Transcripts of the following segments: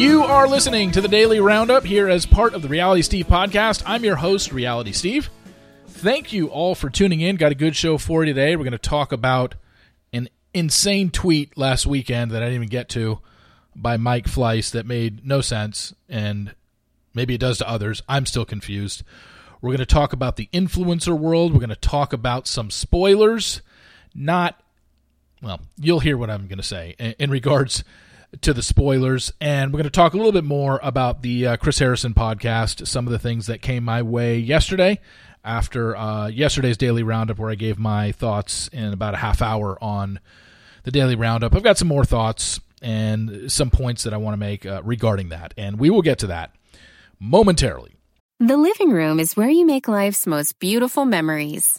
You are listening to the Daily Roundup here as part of the Reality Steve podcast. I'm your host, Reality Steve. Thank you all for tuning in. Got a good show for you today. We're going to talk about an insane tweet last weekend that I didn't even get to by Mike Fleiss that made no sense, and maybe it does to others. I'm still confused. We're going to talk about the influencer world. We're going to talk about some spoilers. Not, well, you'll hear what I'm going to say in, in regards to the spoilers. And we're going to talk a little bit more about the uh, Chris Harrison podcast, some of the things that came my way yesterday after uh, yesterday's daily roundup, where I gave my thoughts in about a half hour on the daily roundup. I've got some more thoughts and some points that I want to make uh, regarding that. And we will get to that momentarily. The living room is where you make life's most beautiful memories.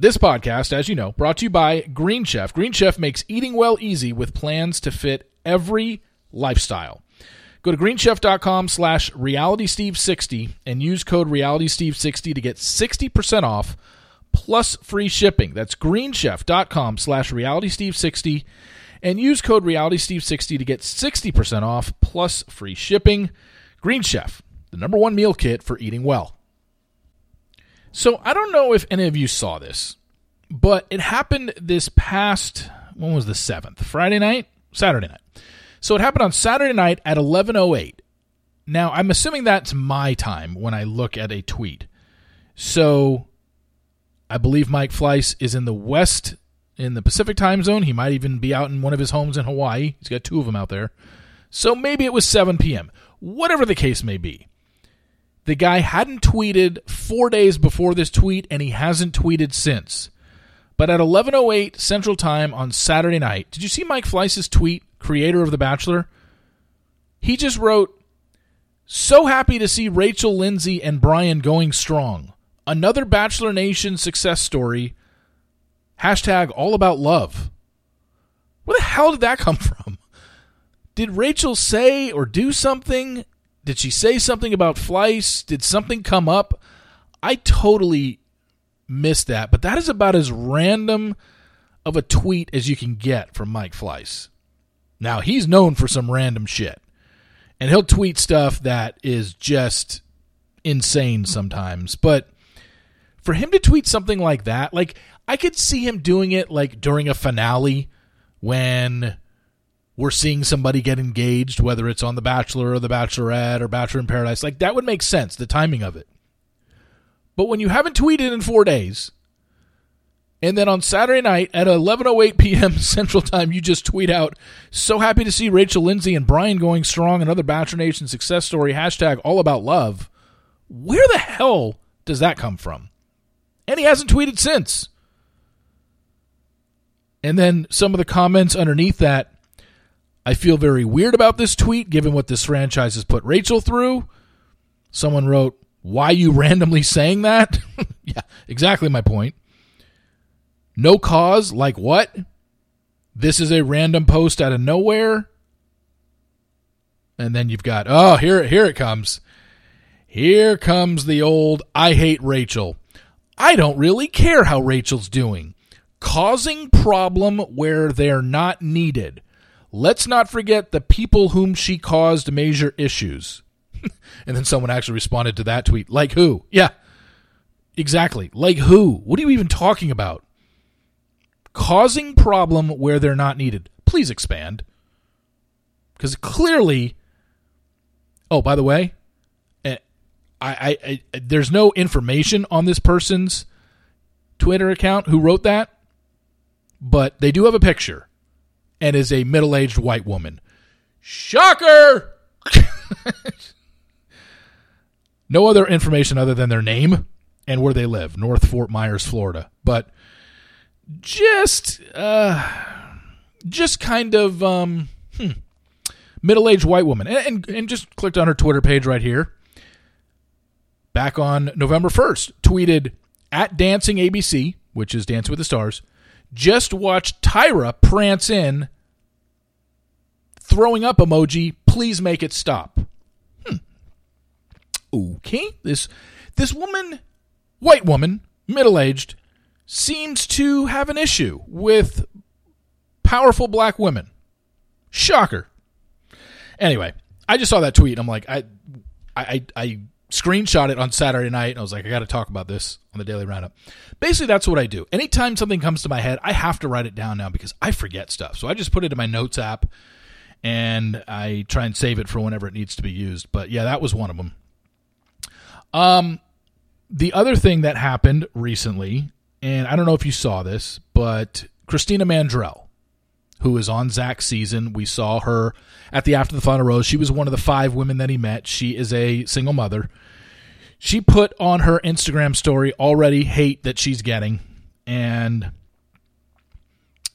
This podcast, as you know, brought to you by Green Chef. Green Chef makes eating well easy with plans to fit every lifestyle. Go to greenchef.com slash realitysteve60 and use code realitysteve60 to get 60% off plus free shipping. That's greenchef.com slash realitysteve60 and use code realitysteve60 to get 60% off plus free shipping. Green Chef, the number one meal kit for eating well. So I don't know if any of you saw this, but it happened this past when was the 7th? Friday night? Saturday night. So it happened on Saturday night at 11:08. Now, I'm assuming that's my time when I look at a tweet. So I believe Mike Fleiss is in the west in the Pacific time zone. He might even be out in one of his homes in Hawaii. He's got two of them out there. So maybe it was 7 p.m. Whatever the case may be. The guy hadn't tweeted four days before this tweet, and he hasn't tweeted since. But at 11:08 Central Time on Saturday night, did you see Mike Fleiss's tweet, creator of The Bachelor? He just wrote, "So happy to see Rachel Lindsay and Brian going strong. Another Bachelor Nation success story. Hashtag all about love." Where the hell did that come from? Did Rachel say or do something? Did she say something about Fleiss? Did something come up? I totally missed that, but that is about as random of a tweet as you can get from Mike Fleiss. Now, he's known for some random shit, and he'll tweet stuff that is just insane sometimes, but for him to tweet something like that, like I could see him doing it like during a finale when we're seeing somebody get engaged, whether it's on The Bachelor or The Bachelorette or Bachelor in Paradise. Like that would make sense, the timing of it. But when you haven't tweeted in four days, and then on Saturday night at 11:08 p.m. Central Time, you just tweet out, "So happy to see Rachel Lindsay and Brian going strong. Another Bachelor Nation success story. Hashtag all about love." Where the hell does that come from? And he hasn't tweeted since. And then some of the comments underneath that I feel very weird about this tweet given what this franchise has put Rachel through. Someone wrote, Why you randomly saying that? yeah, exactly my point. No cause? Like what? This is a random post out of nowhere. And then you've got, oh, here, here it comes. Here comes the old I hate Rachel. I don't really care how Rachel's doing. Causing problem where they're not needed. Let's not forget the people whom she caused major issues. and then someone actually responded to that tweet. Like who? Yeah. Exactly. Like who? What are you even talking about? Causing problem where they're not needed. Please expand. Because clearly, oh, by the way, eh, I, I, I, there's no information on this person's Twitter account who wrote that, but they do have a picture and is a middle aged white woman. Shocker! no other information other than their name and where they live, North Fort Myers, Florida. But just, uh, just kind of, um, hmm, middle aged white woman. And, and, and just clicked on her Twitter page right here. back on November 1st, tweeted at Dancing ABC, which is Dancing with the Stars, just watch Tyra prance in, throwing up emoji. Please make it stop. Hmm. Okay, this this woman, white woman, middle aged, seems to have an issue with powerful black women. Shocker. Anyway, I just saw that tweet. And I'm like, I, I, I screenshot it on Saturday night, and I was like, I got to talk about this on the daily roundup. Basically, that's what I do. Anytime something comes to my head, I have to write it down now because I forget stuff. So I just put it in my notes app, and I try and save it for whenever it needs to be used. But yeah, that was one of them. Um, the other thing that happened recently, and I don't know if you saw this, but Christina Mandrell who is on Zach's season. We saw her at the After the Final Rose. She was one of the five women that he met. She is a single mother. She put on her Instagram story already hate that she's getting. And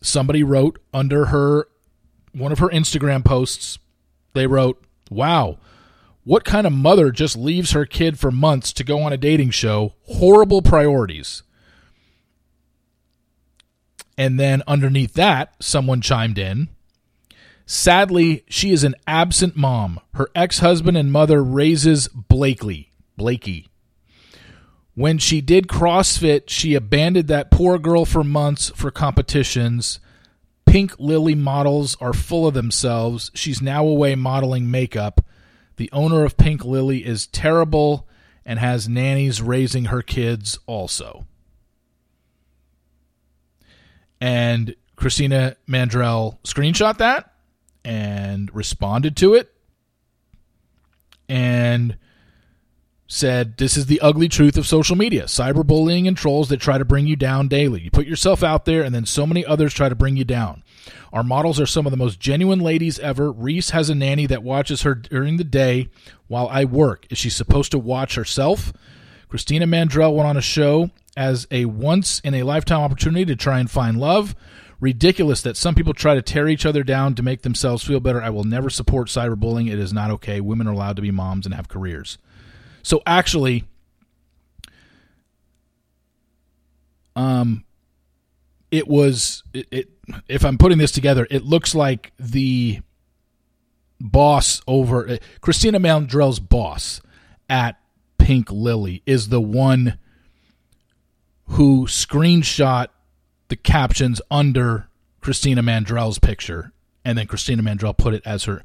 somebody wrote under her one of her Instagram posts, they wrote, Wow, what kind of mother just leaves her kid for months to go on a dating show? Horrible priorities. And then underneath that, someone chimed in. Sadly, she is an absent mom. Her ex husband and mother raises Blakely. Blakey. When she did CrossFit, she abandoned that poor girl for months for competitions. Pink Lily models are full of themselves. She's now away modeling makeup. The owner of Pink Lily is terrible and has nannies raising her kids also. And Christina Mandrell screenshot that and responded to it and said, This is the ugly truth of social media cyberbullying and trolls that try to bring you down daily. You put yourself out there, and then so many others try to bring you down. Our models are some of the most genuine ladies ever. Reese has a nanny that watches her during the day while I work. Is she supposed to watch herself? Christina Mandrell went on a show as a once in a lifetime opportunity to try and find love. Ridiculous that some people try to tear each other down to make themselves feel better. I will never support cyberbullying. It is not okay. Women are allowed to be moms and have careers. So actually, um, it was it, it if I'm putting this together, it looks like the boss over uh, Christina Mandrell's boss at Pink Lily is the one who screenshot the captions under Christina Mandrell's picture, and then Christina Mandrell put it as her,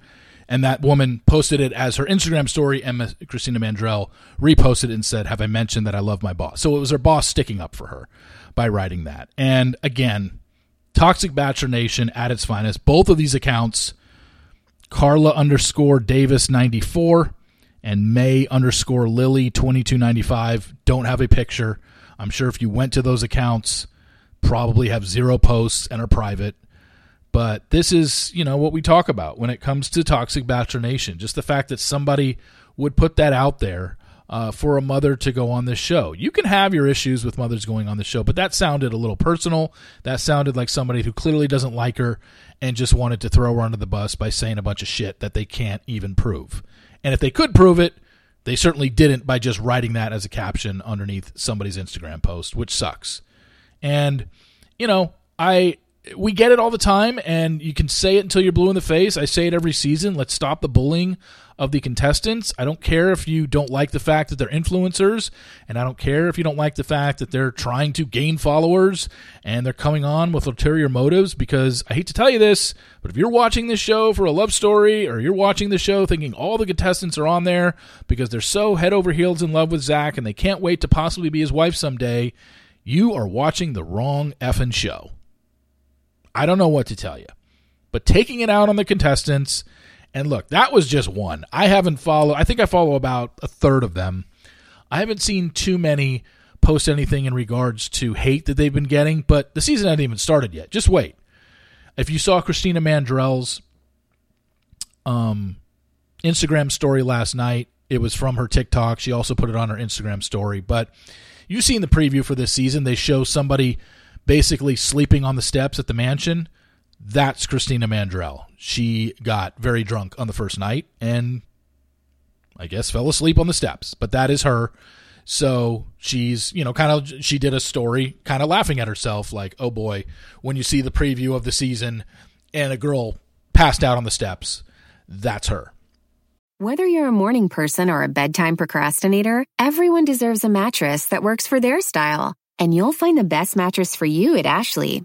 and that woman posted it as her Instagram story, and Christina Mandrell reposted it and said, "Have I mentioned that I love my boss?" So it was her boss sticking up for her by writing that. And again, Toxic Bachelor Nation at its finest. Both of these accounts, Carla underscore Davis ninety four and May underscore Lily twenty two ninety five, don't have a picture I'm sure if you went to those accounts, probably have zero posts and are private. But this is, you know, what we talk about when it comes to Toxic Bachelor. Just the fact that somebody would put that out there uh, for a mother to go on this show. You can have your issues with mothers going on the show, but that sounded a little personal. That sounded like somebody who clearly doesn't like her and just wanted to throw her under the bus by saying a bunch of shit that they can't even prove. And if they could prove it, they certainly didn't by just writing that as a caption underneath somebody's Instagram post, which sucks. And you know, I we get it all the time and you can say it until you're blue in the face. I say it every season. Let's stop the bullying of the contestants. I don't care if you don't like the fact that they're influencers, and I don't care if you don't like the fact that they're trying to gain followers and they're coming on with ulterior motives. Because I hate to tell you this, but if you're watching this show for a love story, or you're watching the show thinking all the contestants are on there because they're so head over heels in love with Zach and they can't wait to possibly be his wife someday, you are watching the wrong effing show. I don't know what to tell you. But taking it out on the contestants and look, that was just one. I haven't followed, I think I follow about a third of them. I haven't seen too many post anything in regards to hate that they've been getting, but the season hasn't even started yet. Just wait. If you saw Christina Mandrell's um, Instagram story last night, it was from her TikTok. She also put it on her Instagram story. But you've seen the preview for this season. They show somebody basically sleeping on the steps at the mansion. That's Christina Mandrell. She got very drunk on the first night and I guess fell asleep on the steps. But that is her. So she's, you know, kind of, she did a story kind of laughing at herself, like, oh boy, when you see the preview of the season and a girl passed out on the steps, that's her. Whether you're a morning person or a bedtime procrastinator, everyone deserves a mattress that works for their style. And you'll find the best mattress for you at Ashley.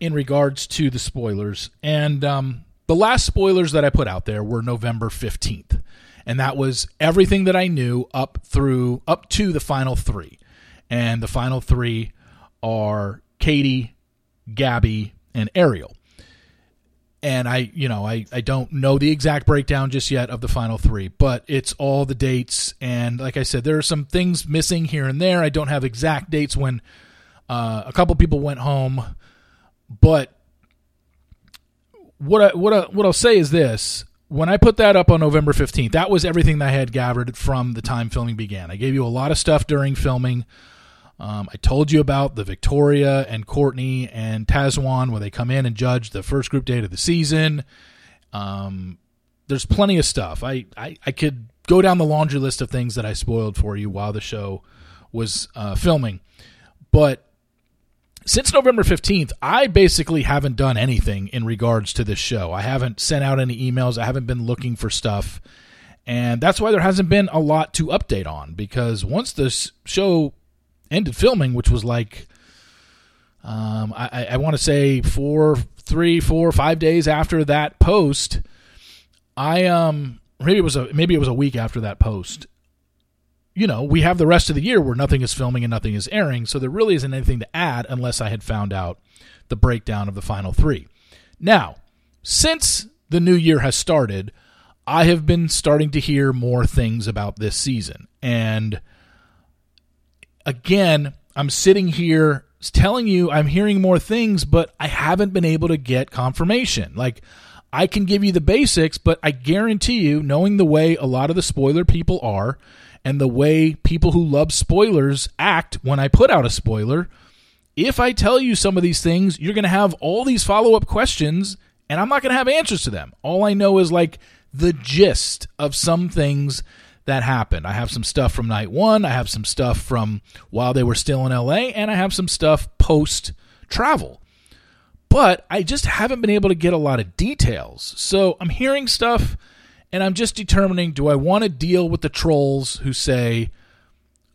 in regards to the spoilers. And um, the last spoilers that I put out there were November 15th and that was everything that I knew up through up to the final three, and the final three are Kaity, Gabi, and Ariel. And I, you know, I, I don't know the exact breakdown just yet of the final three, but it's all the dates. And like I said, there are some things missing here and there. I don't have exact dates when uh, a couple people went home, but what I, what I, what I'll say is this: when I put that up on November 15th, that was everything that I had gathered from the time filming began. I gave you a lot of stuff during filming. Um, I told you about the Victoria and Courtney and Tahzjuan where they come in and judge the first group date of the season. Um, there's plenty of stuff. I, I, I, could go down the laundry list of things that I spoiled for you while the show was uh, filming. But since November 15th, I basically haven't done anything in regards to this show. I haven't sent out any emails, I haven't been looking for stuff. And that's why there hasn't been a lot to update on because once this show ended filming, which was like, um, I, I want to say four, three, four, five days after that post, I um maybe it was a maybe it was a week after that post you know, we have the rest of the year where nothing is filming and nothing is airing, so there really isn't anything to add unless I had found out the breakdown of the final three. Now, since the new year has started, I have been starting to hear more things about this season. And again, I'm sitting here telling you I'm hearing more things, but I haven't been able to get confirmation. Like, I can give you the basics, but I guarantee you, knowing the way a lot of the spoiler people are, and the way people who love spoilers act when I put out a spoiler, if I tell you some of these things, you're going to have all these follow up questions, and I'm not going to have answers to them. All I know is like the gist of some things that happened. I have some stuff from night one, I have some stuff from while they were still in LA, and I have some stuff post travel. But I just haven't been able to get a lot of details. So I'm hearing stuff and I'm just determining do I want to deal with the trolls who say,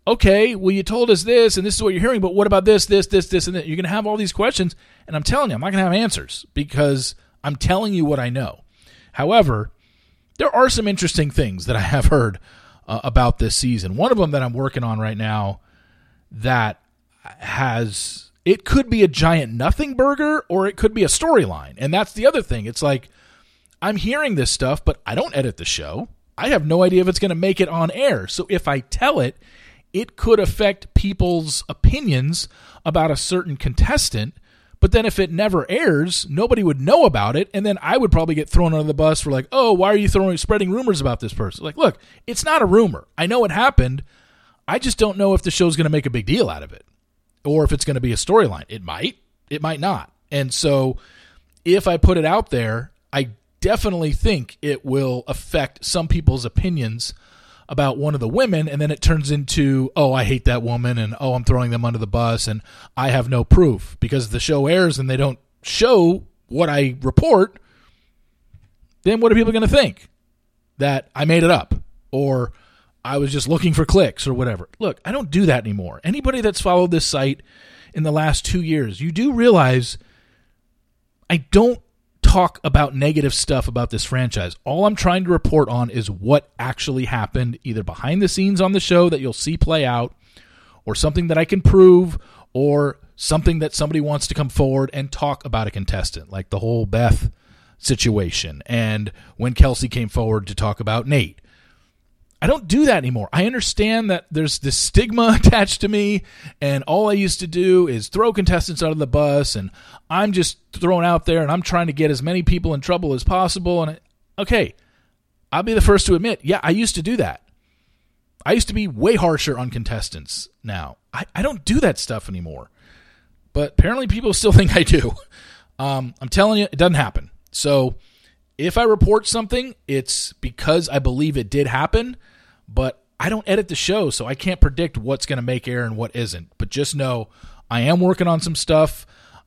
okay, well, you told us this and this is what you're hearing, but what about this, this, this, this, and that? You're going to have all these questions, and I'm telling you, I'm not going to have answers because I'm telling you what I know. However, there are some interesting things that I have heard uh, about this season. One of them that I'm working on right now that has it could be a giant nothing burger or it could be a storyline. And that's the other thing. It's like I'm hearing this stuff, but I don't edit the show. I have no idea if it's going to make it on air. So if I tell it, it could affect people's opinions about a certain contestant. But then if it never airs, nobody would know about it, and then I would probably get thrown under the bus for like, oh, why are you throwing spreading rumors about this person? Like, look, it's not a rumor. I know it happened. I just don't know if the show's going to make a big deal out of it, or if it's going to be a storyline. It might, it might not. And so, if I put it out there, I definitely think it will affect some people's opinions about one of the women and then it turns into oh i hate that woman and oh i'm throwing them under the bus and i have no proof. Because the show airs and they don't show what i report then what are people going to think? That i made it up or i was just looking for clicks or whatever. Look i don't do that anymore. Anybody that's followed this site in the last two years you do realize i don't talk about negative stuff about this franchise. All I'm trying to report on is what actually happened, either behind the scenes on the show that you'll see play out, or something that I can prove, or something that somebody wants to come forward and talk about a contestant, like the whole Beth situation. And when Kelsey came forward to talk about Nate, I don't do that anymore. I understand that there's this stigma attached to me, and all I used to do is throw contestants out of the bus, and I'm just thrown out there, and I'm trying to get as many people in trouble as possible. And okay, I'll be the first to admit, yeah, I used to do that. I used to be way harsher on contestants now. I, I don't do that stuff anymore. But apparently people still think I do. Um, I'm telling you, it doesn't happen. So if I report something, it's because I believe it did happen but I don't edit the show, so I can't predict what's going to make air and what isn't. But just know I am working on some stuff.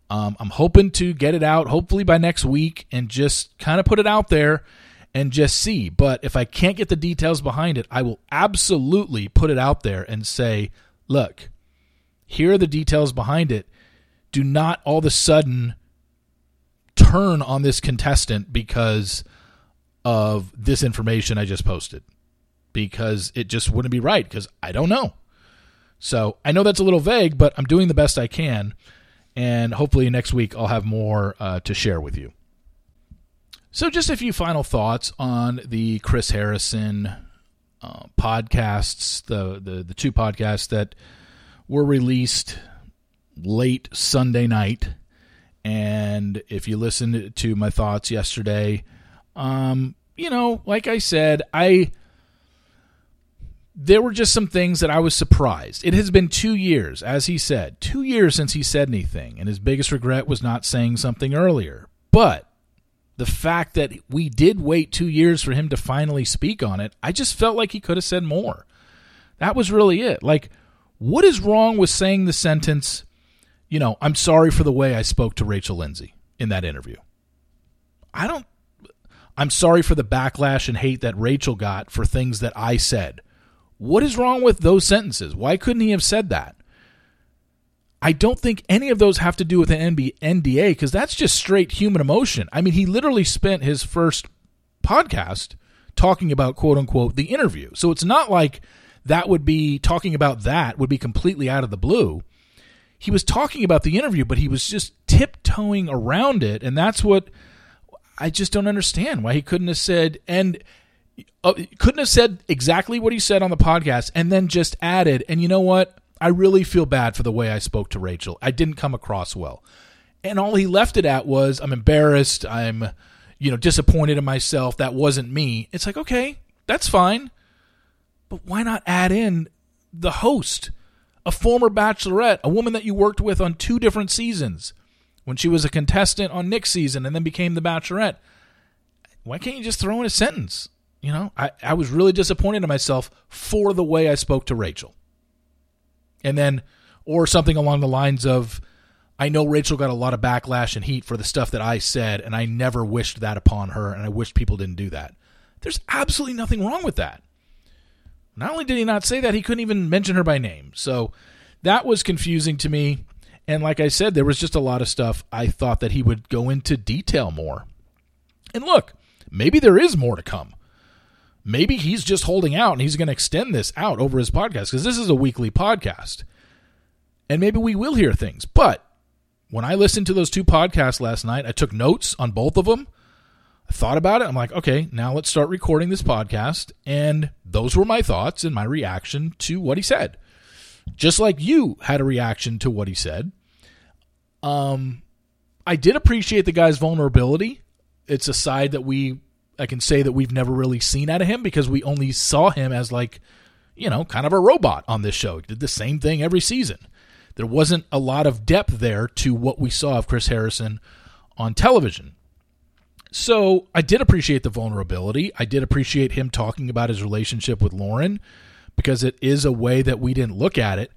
Um, I'm hoping to get it out hopefully by next week and just kind of put it out there and just see. But if I can't get the details behind it, I will absolutely put it out there and say, look, here are the details behind it. Do not all of a sudden turn on this contestant because of this information I just posted because it just wouldn't be right because I don't know. So I know that's a little vague, but I'm doing the best I can. And hopefully next week I'll have more uh, to share with you. So, just a few final thoughts on the Chris Harrison uh, podcasts, the, the, the two podcasts that were released late Sunday night. And if you listened to my thoughts yesterday, um, you know, like I said, I there were just some things that I was surprised. It has been two years, as he said, two years since he said anything, and his biggest regret was not saying something earlier. But the fact that we did wait two years for him to finally speak on it, I just felt like he could have said more. That was really it. Like, what is wrong with saying the sentence, you know, I'm sorry for the way I spoke to Rachel Lindsay in that interview? I don't. I'm sorry for the backlash and hate that Rachel got for things that I said what is wrong with those sentences? Why couldn't he have said that? I don't think any of those have to do with an NDA because that's just straight human emotion. I mean, he literally spent his first podcast talking about quote unquote the interview. So it's not like that would be talking about that would be completely out of the blue. He was talking about the interview, but he was just tiptoeing around it. And that's what I just don't understand why he couldn't have said. And uh, couldn't have said exactly what he said on the podcast and then just added, and you know what? I really feel bad for the way I spoke to Rachel. I didn't come across well. And all he left it at was, I'm embarrassed. I'm, you know, disappointed in myself. That wasn't me. It's like, okay, that's fine. But why not add in the host, a former bachelorette, a woman that you worked with on two different seasons when she was a contestant on Nick's season and then became the bachelorette? Why can't you just throw in a sentence? You know, I, I was really disappointed in myself for the way I spoke to Rachel. And then, or something along the lines of, I know Rachel got a lot of backlash and heat for the stuff that I said, and I never wished that upon her, and I wish people didn't do that. There's absolutely nothing wrong with that. Not only did he not say that, he couldn't even mention her by name. So that was confusing to me. And like I said, there was just a lot of stuff I thought that he would go into detail more. And look, maybe there is more to come maybe he's just holding out and he's going to extend this out over his podcast because this is a weekly podcast. And maybe we will hear things. But when I listened to those two podcasts last night, I took notes on both of them. I thought about it. I'm like, okay, now let's start recording this podcast. And those were my thoughts and my reaction to what he said. Just like you had a reaction to what he said. Um, I did appreciate the guy's vulnerability. It's a side that we I can say that we've never really seen out of him because we only saw him as like, you know, kind of a robot on this show. He did the same thing every season. There wasn't a lot of depth there to what we saw of Chris Harrison on television. So I did appreciate the vulnerability. I did appreciate him talking about his relationship with Lauren because it is a way that we didn't look at it.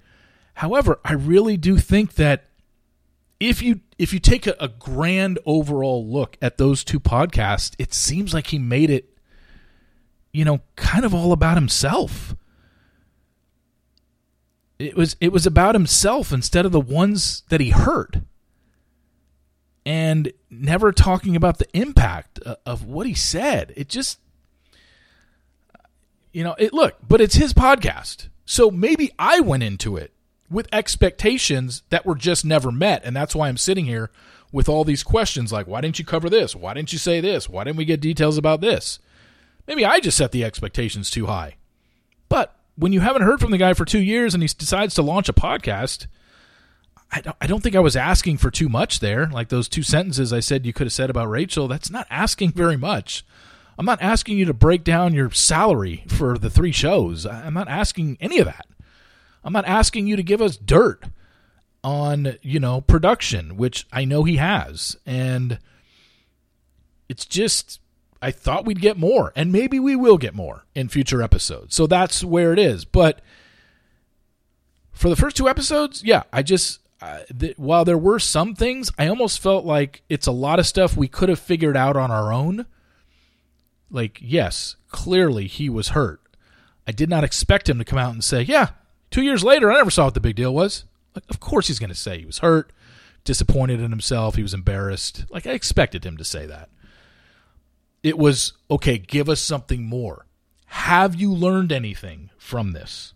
However, I really do think that if you if you take a, a, grand overall look at those two podcasts, it seems like he made it, you know, kind of all about himself. It was it was about himself instead of the ones that he hurt, and never talking about the impact of what he said. It just, you know, it look, but it's his podcast, so maybe I went into it with expectations that were just never met. And that's why I'm sitting here with all these questions like, why didn't you cover this? Why didn't you say this? Why didn't we get details about this? Maybe I just set the expectations too high. But when you haven't heard from the guy for two years and he decides to launch a podcast, I don't, think I was asking for too much there. Like those two sentences I said you could have said about Rachel, that's not asking very much. I'm not asking you to break down your salary for the three shows. I'm not asking any of that. I'm not asking you to give us dirt on, you know, production, which I know he has. And it's just I thought we'd get more, and maybe we will get more in future episodes. So that's where it is. But for the first two episodes, yeah, I just uh, th- while there were some things, I almost felt like it's a lot of stuff we could have figured out on our own. Like, yes, clearly he was hurt. I did not expect him to come out and say, "Yeah, two years later, I never saw what the big deal was." Like, of course he's going to say he was hurt, disappointed in himself, he was embarrassed. Like I expected him to say that. It was okay. Give us something more. Have you learned anything from this?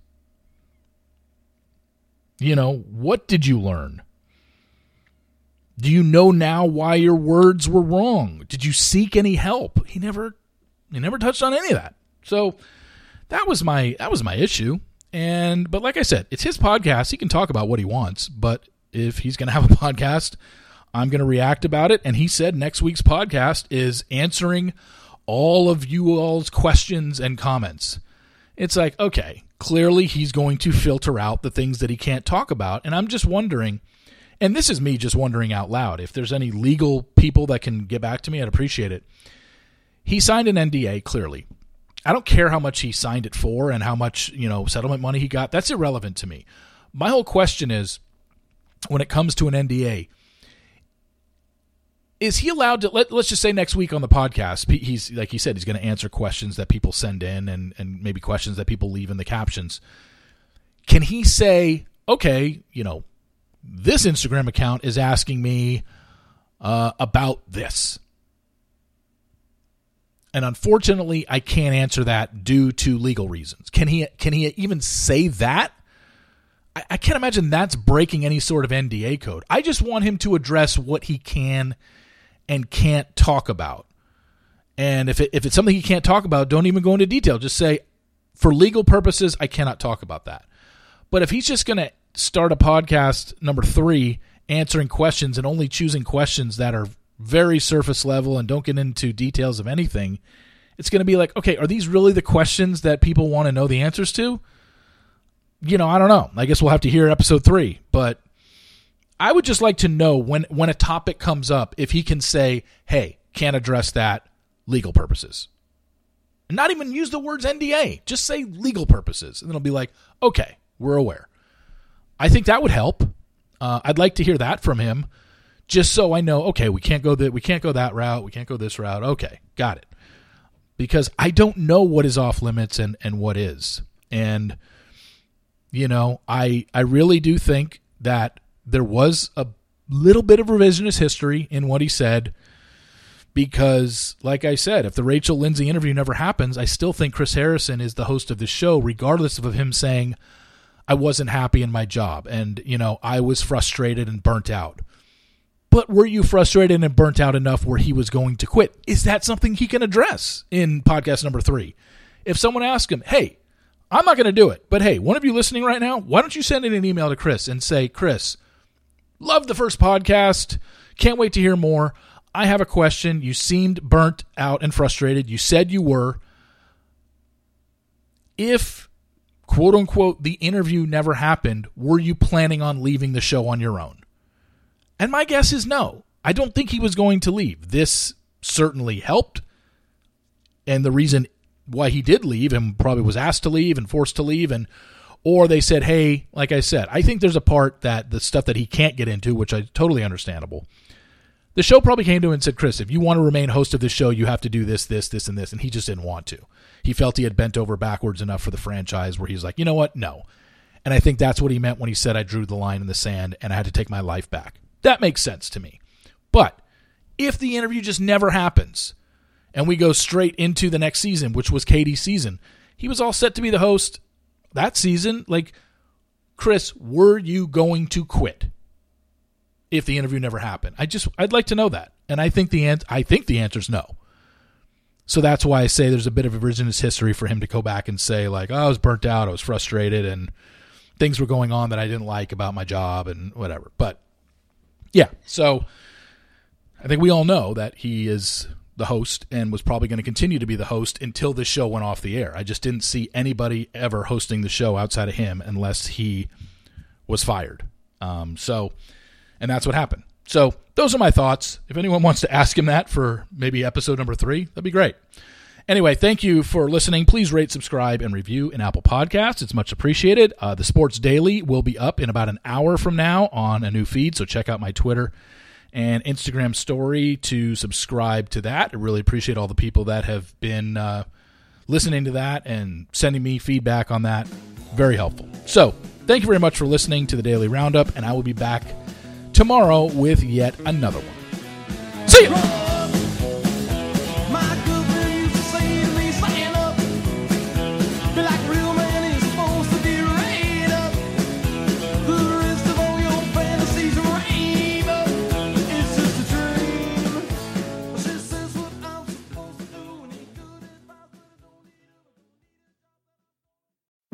You know, what did you learn? Do you know now why your words were wrong? Did you seek any help? He never he never touched on any of that. So that was my that was my issue. And but like I said, it's his podcast. He can talk about what he wants, but if he's going to have a podcast, I'm going to react about it. And he said next week's podcast is answering all of you all's questions and comments. It's like, okay, clearly he's going to filter out the things that he can't talk about. And I'm just wondering, and this is me just wondering out loud, if there's any legal people that can get back to me, I'd appreciate it. He signed an NDA, clearly. I don't care how much he signed it for and how much, you know, settlement money he got. That's irrelevant to me. My whole question is when it comes to an NDA, is he allowed to let, let's just say next week on the podcast he's like he said he's going to answer questions that people send in and and maybe questions that people leave in the captions can he say okay you know this instagram account is asking me uh, about this and unfortunately i can't answer that due to legal reasons can he can he even say that I, I can't imagine that's breaking any sort of nda code i just want him to address what he can and can't talk about. And if it, if it's something he can't talk about, don't even go into detail. Just say, for legal purposes, I cannot talk about that. But if he's just going to start a podcast number three, answering questions and only choosing questions that are very surface level and don't get into details of anything, it's going to be like, okay, are these really the questions that people want to know the answers to? You know, I don't know. I guess we'll have to hear episode three. But I would just like to know when when a topic comes up if he can say, "Hey, can't address that legal purposes." And not even use the words NDA, just say legal purposes, and then it'll be like, "Okay, we're aware." I think that would help. Uh, I'd like to hear that from him, just so I know. Okay, we can't go that we can't go that route. We can't go this route. Okay, got it. Because I don't know what is off limits and and what is, and you know, I I really do think that there was a little bit of revisionist history in what he said because like I said, if the Rachel Lindsay interview never happens, I still think Chris Harrison is the host of the show regardless of him saying I wasn't happy in my job and you know, I was frustrated and burnt out. But were you frustrated and burnt out enough where he was going to quit? Is that something he can address in podcast number 3? If someone asks him, "Hey, I'm not going to do it, but hey, one of you listening right now, why don't you send in an email to Chris and say, "Chris, Love the first podcast. Can't wait to hear more. I have a question. You seemed burnt out and frustrated. You said you were. If, quote unquote, the interview never happened, were you planning on leaving the show on your own? And my guess is no. I don't think he was going to leave. This certainly helped. And the reason why he did leave and probably was asked to leave and forced to leave and or they said, "Hey, like I said, I think there's a part that the stuff that he can't get into, which I totally understandable." The show probably came to him and said, "Chris, if you want to remain host of this show, you have to do this, this, this, and this," and he just didn't want to. He felt he had bent over backwards enough for the franchise, where he's like, "You know what? No." And I think that's what he meant when he said, "I drew the line in the sand and I had to take my life back." That makes sense to me. But if the interview just never happens, and we go straight into the next season, which was Katie's season, he was all set to be the host that season, like, Chris, were you going to quit if the interview never happened? I just, I'd like to know that. And I think the, an- I think the answer is no. So that's why I say there's a bit of a revisionist history for him to go back and say, like, oh, I was burnt out, I was frustrated, and things were going on that I didn't like about my job and whatever. But yeah, so I think we all know that he is the host and was probably going to continue to be the host until this show went off the air. I just didn't see anybody ever hosting the show outside of him unless he was fired. Um, so, and that's what happened. So, those are my thoughts. If anyone wants to ask him that for maybe episode number three, that'd be great. Anyway, thank you for listening. Please rate, subscribe, and review in Apple Podcasts. It's much appreciated. Uh, the Sports Daily will be up in about an hour from now on a new feed, so check out my Twitter and Instagram story to subscribe to that. I really appreciate all the people that have been uh, listening to that and sending me feedback on that. Very helpful. So, thank you very much for listening to the Daily Roundup, and I will be back tomorrow with yet another one. See you.